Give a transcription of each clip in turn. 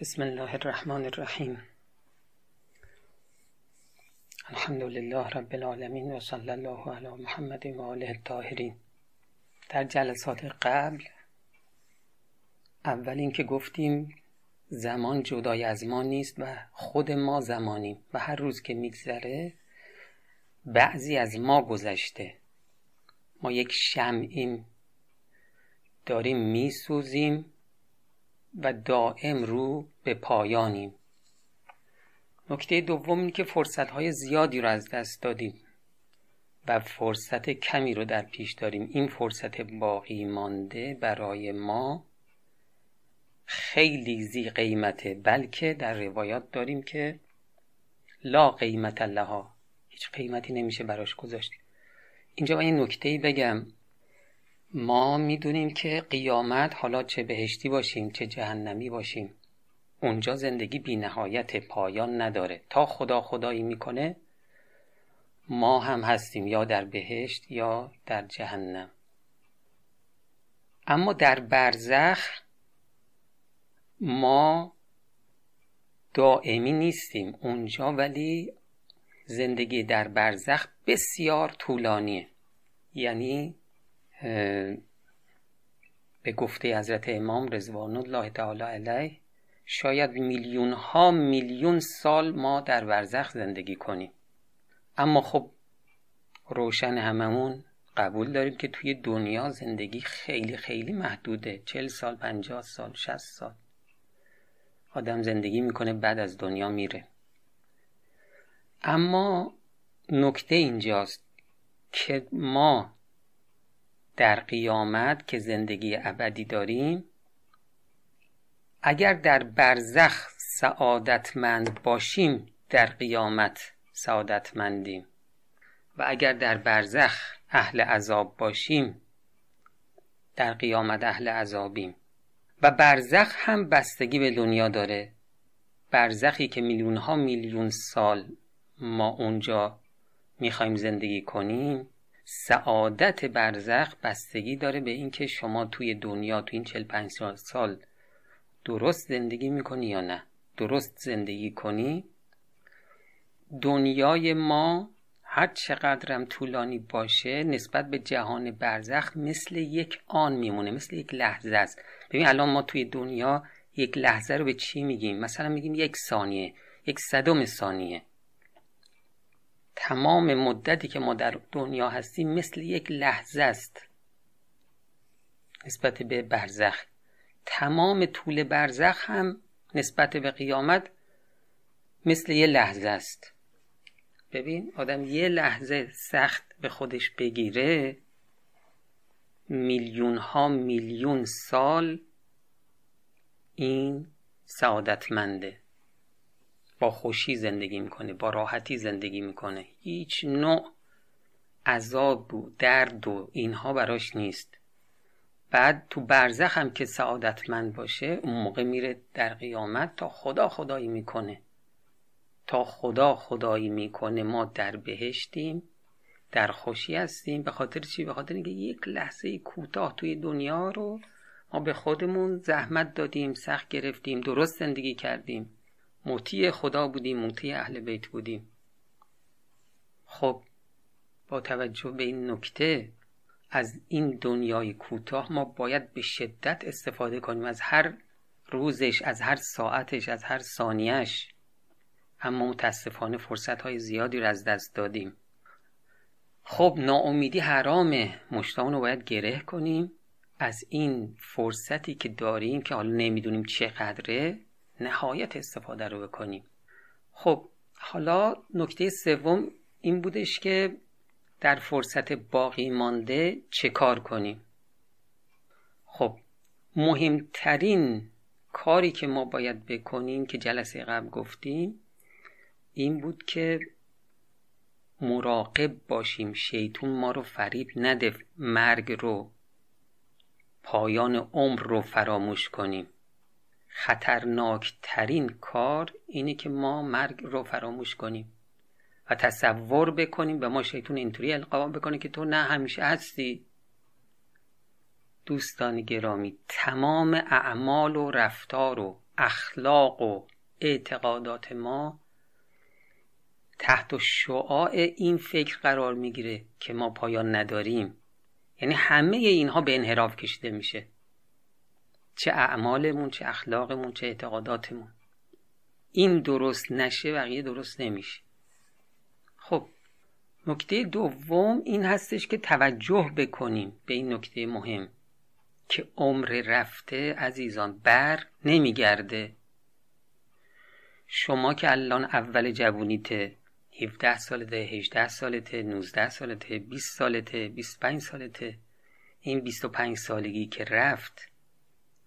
بسم الله الرحمن الرحیم. الحمد لله رب العالمین و صلی الله علی محمد و آله الطاهرین. در جلسات قبل اول اینکه گفتیم زمان جدای از ما نیست و خود ما زمانیم و هر روز که میگذره بعضی از ما گذشته. ما یک شمعیم داریم میسوزیم. و دائم رو به پایانیم. نکته دوم این که فرصت های زیادی رو از دست دادیم و فرصت کمی رو در پیش داریم. این فرصت باقی مانده برای ما خیلی زی قیمته بلکه در روایات داریم که لا قیمت لها هیچ قیمتی نمیشه براش گذاشت. اینجا باید نکته بگم. ما می‌دونیم که قیامت حالا چه بهشتی باشیم چه جهنمی باشیم. اونجا زندگی بی نهایت پایان نداره. تا خدا خدایی می‌کنه ما هم هستیم یا در بهشت یا در جهنم. اما در برزخ ما دائمی نیستیم. اونجا ولی زندگی در برزخ بسیار طولانیه. یعنی به گفته حضرت امام رضوان الله تعالی علیه شاید میلیون ها میلیون سال ما در برزخ زندگی کنیم. اما خب روشن هممون قبول داریم که توی دنیا زندگی خیلی خیلی محدوده. چل سال پنجاه سال شست سال. آدم زندگی می‌کنه بعد از دنیا میره. اما نکته اینجاست که ما در قیامت که زندگی ابدی داریم اگر در برزخ سعادتمند باشیم در قیامت سعادتمندیم. و اگر در برزخ اهل عذاب باشیم در قیامت اهل عذابیم. و برزخ هم بستگی به دنیا داره. برزخی که میلیون ها میلیون سال ما اونجا می‌خوایم زندگی کنیم سعادت برزخ بستگی داره به اینکه شما توی دنیا توی این 45 سال درست زندگی می‌کنی یا نه؟ درست زندگی کنی؟ دنیای ما هر چقدرم طولانی باشه نسبت به جهان برزخ مثل یک آن میمونه مثل یک لحظه است. ببین الان ما توی دنیا یک لحظه رو به چی میگیم؟ مثلا میگیم یک ثانیه یک صدم ثانیه. تمام مدتی که ما در دنیا هستیم مثل یک لحظه است. نسبت به برزخ. تمام طول برزخ هم نسبت به قیامت مثل یه لحظه است. ببین آدم یه لحظه سخت به خودش بگیره میلیون ها میلیون سال این سعادتمنده. خوشی زندگی می‌کنه با راحتی زندگی می‌کنه. هیچ نوع عذاب و درد و اینها براش نیست. بعد تو برزخ هم که سعادتمند باشه اون موقع میره در قیامت تا خدا خدایی می‌کنه. تا خدا خدایی می‌کنه. ما در بهشتیم در خوشی هستیم. به خاطر چی؟ به خاطر اینکه یک لحظه کوتاه توی دنیا رو ما به خودمون زحمت دادیم سخت گرفتیم درست زندگی کردیم. مطیع خدا بودیم مطیع اهل بیت بودیم. خب با توجه به این نکته از این دنیای کوتاه ما باید به شدت استفاده کنیم. از هر روزش از هر ساعتش از هر ثانیهش اما متاسفانه فرصت های زیادی رو از دست دادیم. خب ناامیدی حرامه. مشتاقون رو باید گره کنیم. از این فرصتی که داریم که حالا نمی‌دونیم چقدره نهایت استفاده رو بکنیم. خب حالا نکته سوم این بودش که در فرصت باقی مانده چه کار کنیم؟ خب مهمترین کاری که ما باید بکنیم که جلسه قبل گفتیم این بود که مراقب باشیم شیطون ما رو فریب نده مرگ رو پایان عمر رو فراموش کنیم. خطرناکترین کار اینه که ما مرگ رو فراموش کنیم و تصور بکنیم به ما شیطون اینطوری القا بکنه که تو نه همیشه هستی. دوستان گرامی تمام اعمال و رفتار و اخلاق و اعتقادات ما تحت شعاع این فکر قرار می‌گیره که ما پایان نداریم. یعنی همه اینها به انحراف کشیده میشه. چه اعمالمون چه اخلاقمون چه اعتقاداتمون. این درست نشه بقیه درست نمیشه. خب نکته دوم این هستش که توجه بکنیم به این نکته مهم که عمر رفته عزیزان بر نمیگرده. شما که الان اول جوونیته 17 سالته 18 سالته 19 سالته 20 سالته 25 سالته این 25 سالگی که رفت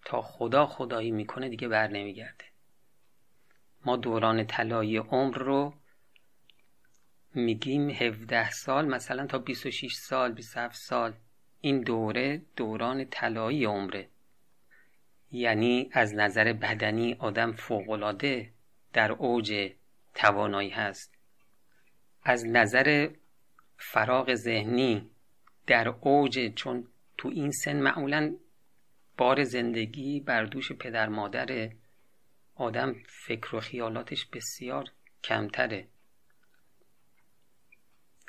تا خدا خدایی می‌کنه دیگه بر نمیگرده. ما دوران طلایی عمر رو میگیم 17 سال مثلا تا 26 سال 27 سال. این دوره دوران طلایی عمره. یعنی از نظر بدنی آدم فوقالعاده در اوج توانایی هست. از نظر فراغ ذهنی در اوج چون تو این سن معمولا بار زندگی بر دوش پدر مادر آدم فکر و خیالاتش بسیار کمتره.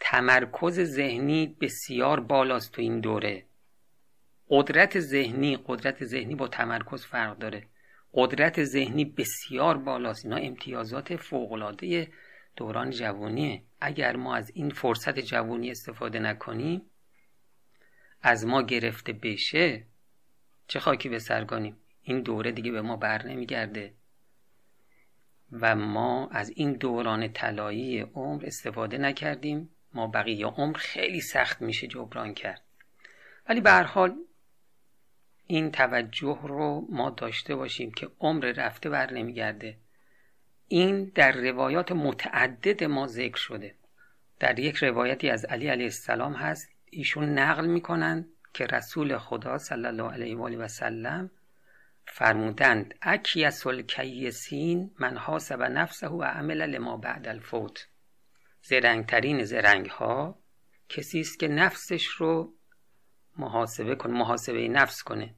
تمرکز ذهنی بسیار بالاست تو این دوره. قدرت ذهنی قدرت ذهنی با تمرکز فرق داره. قدرت ذهنی بسیار بالاست. اینا امتیازات فوقالعاده دوران جوانیه. اگر ما از این فرصت جوانی استفاده نکنیم از ما گرفته بشه چه خاکی به سرگانیم این دوره دیگه به ما بر نمیگرده. و ما از این دوران طلایی عمر استفاده نکردیم. ما بقیه عمر خیلی سخت میشه جبران کرد. ولی به هر حال این توجه رو ما داشته باشیم که عمر رفته بر نمیگرده. این در روایات متعدد ما ذکر شده. در یک روایتی از علی علیه السلام هست. ایشون نقل می‌کنند که رسول خدا صلی الله علیه و آله و سلم فرمودند اکیس الکیسین من حاسب نفسه و عمل لما بعد الفوت. زرنگترین زرنگ ها کسی است که نفسش رو محاسبه کنه محاسبه نفس کنه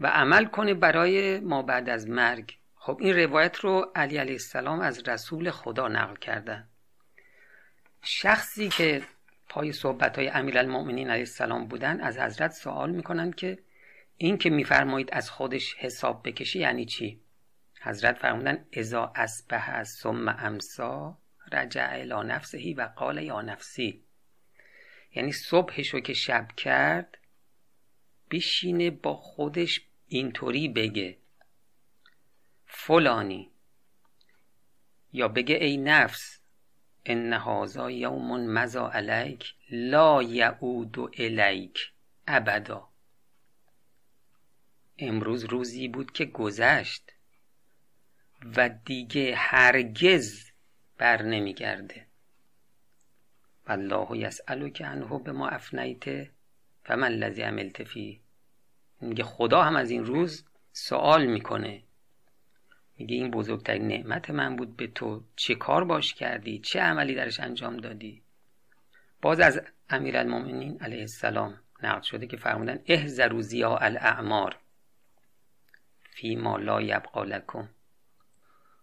و عمل کنه برای ما بعد از مرگ. خب این روایت رو علی علیه السلام از رسول خدا نقل کردن. شخصی که پای صحبت های امیر المؤمنین علیه السلام بودن از حضرت سوال می‌کنند که این که میفرمایید از خودش حساب بکشی یعنی چی؟ حضرت فرمودن ازا اسبه از ثم امسا رجع الى نفسهی و قال یا نفسی. یعنی صبحشو که شب کرد بشینه با خودش اینطوری بگه فلانی یا بگه ای نفس ان هذا یوم مزا علیک لا یعود الیک ابدا امروز روزی بود که گذشت و دیگه هرگز بر نمیگرده. والله که عنه به ما افنیته فمن الذی عملت فی میگه خدا هم از این روز سوال می‌کنه. میگه این بزرگترین نعمت من بود به تو. چه کار باش کردی؟ چه عملی درش انجام دادی؟ باز از امیرالمومنین علیه السلام نقل شده که فرمودن احذروا ضیاء الاعمار فی ما لا یبقا لکم.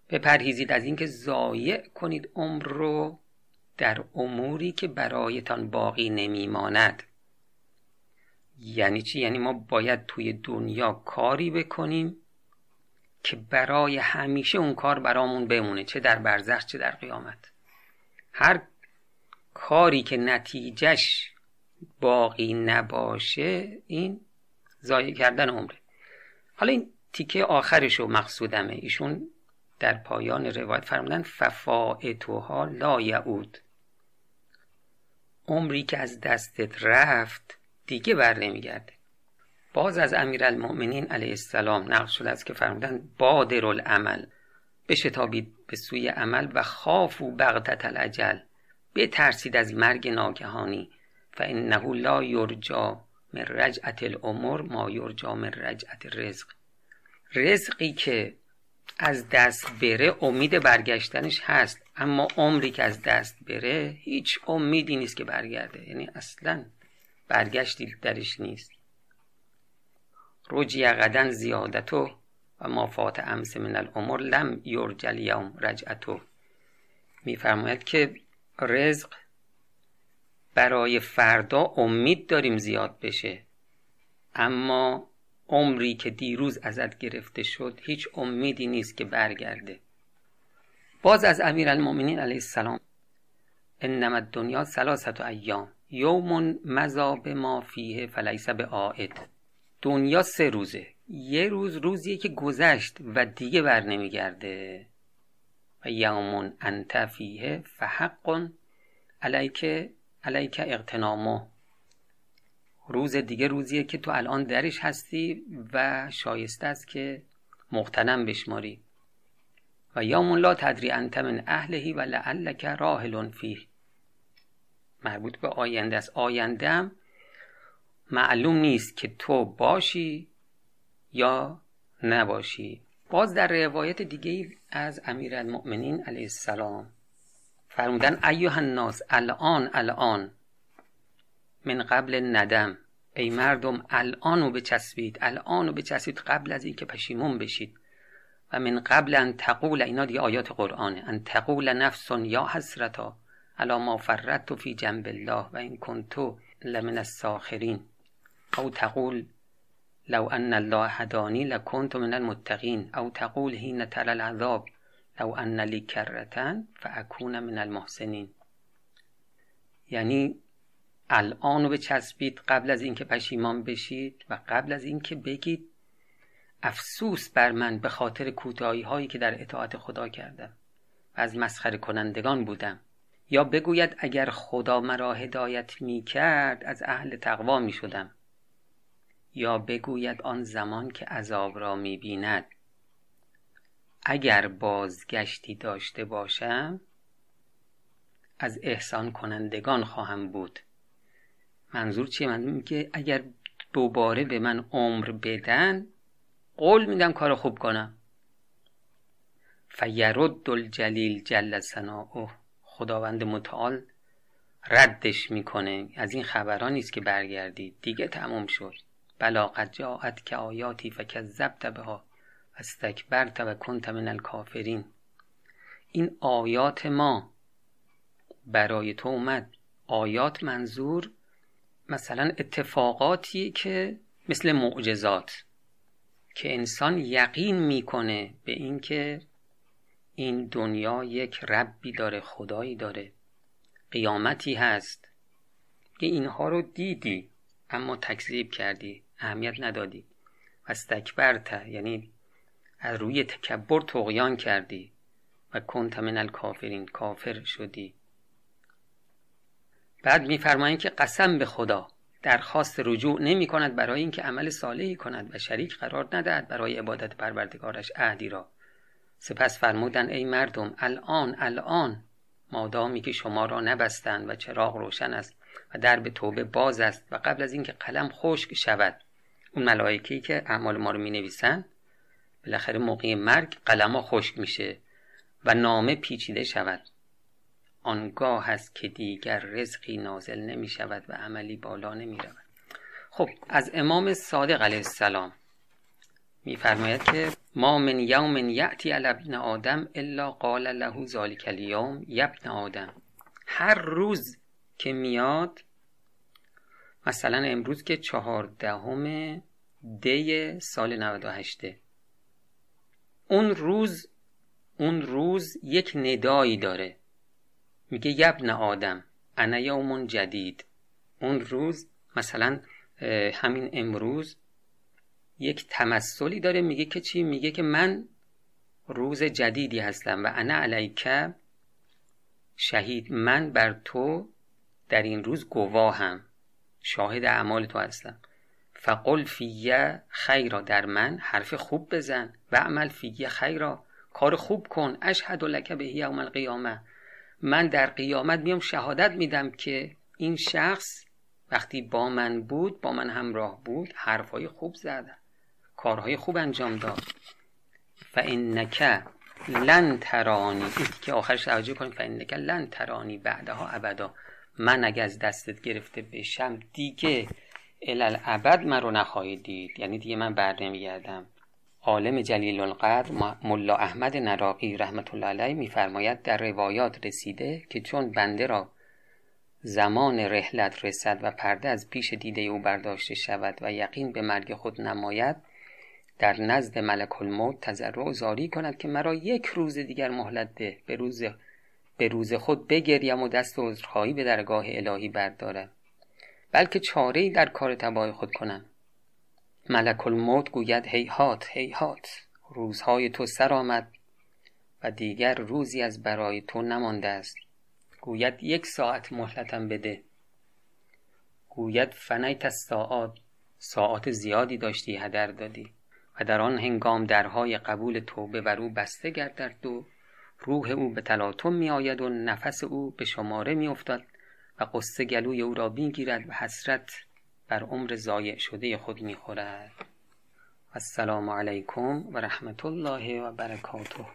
بپرهیزید از اینکه ضایع کنید عمر رو در اموری که برایتان باقی نمیماند. یعنی چی؟ یعنی ما باید توی دنیا کاری بکنیم که برای همیشه اون کار برامون بمونه چه در برزخ چه در قیامت. هر کاری که نتیجهش باقی نباشه این ضایع کردن عمره. حالا این تیکه آخرش مقصودمه. ایشون در پایان روایت فرمودن ففائتوها لا یعود عمری که از دستت رفت دیگه بر نمیگرده. باز از امیرالمؤمنین علیه السلام نقل شده است که فرمودن بادر العمل بشتابید به سوی عمل و خاف و بغتت العجل بترسید از مرگ ناگهانی فانه لا یرجا من رجعت الامور ما یرجا من رجعت رزق رزقی که از دست بره امید برگشتنش هست اما عمری که از دست بره هیچ امیدی نیست که برگرده. یعنی اصلا برگشتی درش نیست. رجی قدن زیادتو و ما فات امس من الامور لم یرجل یوم رجعتو. میفرماید که رزق برای فردا امید داریم زیاد بشه. اما عمری که دیروز ازت گرفته شد هیچ امیدی نیست که برگرده. باز از امیر المؤمنین علیه السلام انما الدنیا ثلاثت ایام. یوم مزا به ما فیه فلیس به آید دنیا سه روزه. یه روز روزیه که گذشت و دیگه بر نمیگرده. و یوم انت فیه فحق. علیک علیک اقتنامه. روز دیگه روزیه که تو الان درش هستی و شایسته است که مقتنم بشماری. و یوم لا تدری انت من اهلهی و لعلک راهلون فیه. مربوط به آینده است. آیندهم معلوم نیست که تو باشی یا نباشی. باز در روایت دیگه از امیر المؤمنین علیه السلام فرمودن ایوه الناس الان الان من قبل ندم ای مردم الانو بچسبید الانو بچسبید قبل از اینکه پشیمون بشید. و من قبل ان تقول اینا دیگه آیات قرآنه. ان تقول نفس یا حسرتا علا ما فرت فی جنب الله و این کنتو لمن الساخرین. او تقول لو ان الله هدانی لکنت من المتقین او تقول حین تر العذاب لو ان لی کرتن فاکون من المحسنین یعنی الان به چسبید قبل از اینکه پشیمان بشید و قبل از اینکه بگید افسوس بر من به خاطر کوتاهی هایی که در اطاعت خدا کردم و از مسخره کنندگان بودم. یا بگوید اگر خدا مرا هدایت می کرد از اهل تقوا می شدم یا بگوید آن زمان که عذاب را می بیند اگر بازگشتی داشته باشم از احسان کنندگان خواهم بود. منظور چیه؟ من میگه اگر دوباره به من عمر بدن قول میدم کار خوب کنم. فیرد الجلیل جل ثناؤه. خداوند متعال ردش می‌کنه. از این خبران نیست که برگردید. دیگه تموم شد. بلا قد جاءت که آیاتی فکذبت بها استکبرت و کنت من الکافرین. این آیات ما برای تو اومد. آیات منظور مثلا اتفاقاتی که مثل معجزات که انسان یقین می‌کنه به اینکه این دنیا یک ربی داره خدایی داره. قیامتی هست. که اینها رو دیدی اما تکذیب کردی. اهمیت ندادی. و استکبرت یعنی از روی تکبر تقیان کردی و کنت من الکافرین کافر شدی. بعد میفرمایند که قسم به خدا درخواست رجوع نمی کند برای اینکه عمل صالحی کند و شریک قرار ندهد برای عبادت پروردگارش عهدی را. سپس فرمودن ای مردم الان الان مادامی که شما را نبستند و چراغ روشن است و در به توبه باز است و قبل از اینکه قلم خشک شود اون ملائکه‌ای که اعمال ما رو می نویسن بالاخره موقع مرگ قلم خشک میشه و نامه پیچیده شود. آنگاه است که دیگر رزقی نازل نمی شود و عملی بالا نمی رود خب از امام صادق علیه السلام میفرماید که ما من یوم یأتی علی آدم الا قال له ذلک اليوم یبن آدم. هر روز که میاد مثلا امروز که چهاردهم دی سال 98 اون روز اون روز یک ندایی داره. میگه یبن آدم انا یوم جدید. اون روز مثلا همین امروز یک تمثلی داره میگه که چی؟ میگه که من روز جدیدی هستم و انا علیکه شهید. من بر تو در این روز گواهم. شاهد اعمال تو هستم. فقل فی خیرا در من حرف خوب بزن. و اعمل فی خیرا. کار خوب کن. اشهد لک به یوم القیامه. من در قیامت میام شهادت میدم که این شخص وقتی با من بود با من همراه بود حرفای خوب زد. کارهای خوب انجام داد. فانک لن ترانی. که آخرش توجه کنیم. فانک لن ترانی بعدها ابدا. من اگه از دستت گرفته بشم دیگه الالعبد من رو نخواهید دید. یعنی دیگه من بر نمیگردم. عالم جلیل القدر ملا احمد نراقی رحمت الله علیه میفرماید در روایات رسیده که چون بنده را زمان رحلت رسد و پرده از پیش دیده او برداشته شود و یقین به مرگ خود نماید در نزد ملک الموت تضرع زاری کند که مرا یک روز دیگر مهلت ده. به روز به روز خود بگریم و دست عذرخواهی به درگاه الهی بردارم. بلکه چاره در کار تباه خود کنم. ملک الموت گوید هیهات هیهات روزهای تو سر آمد و دیگر روزی از برای تو نمانده است. گوید یک ساعت مهلتم بده. گوید فنیت از ساعات ساعت زیادی داشتی هدر دادی و در آن هنگام درهای قبول توبه بر او بسته گردد و روح او به تلاطم می آید و نفس او به شماره می افتد و قصه گلوی او را می‌گیرد و حسرت بر عمر ضایع شده خود می خورد السلام علیکم و رحمت الله و برکاته.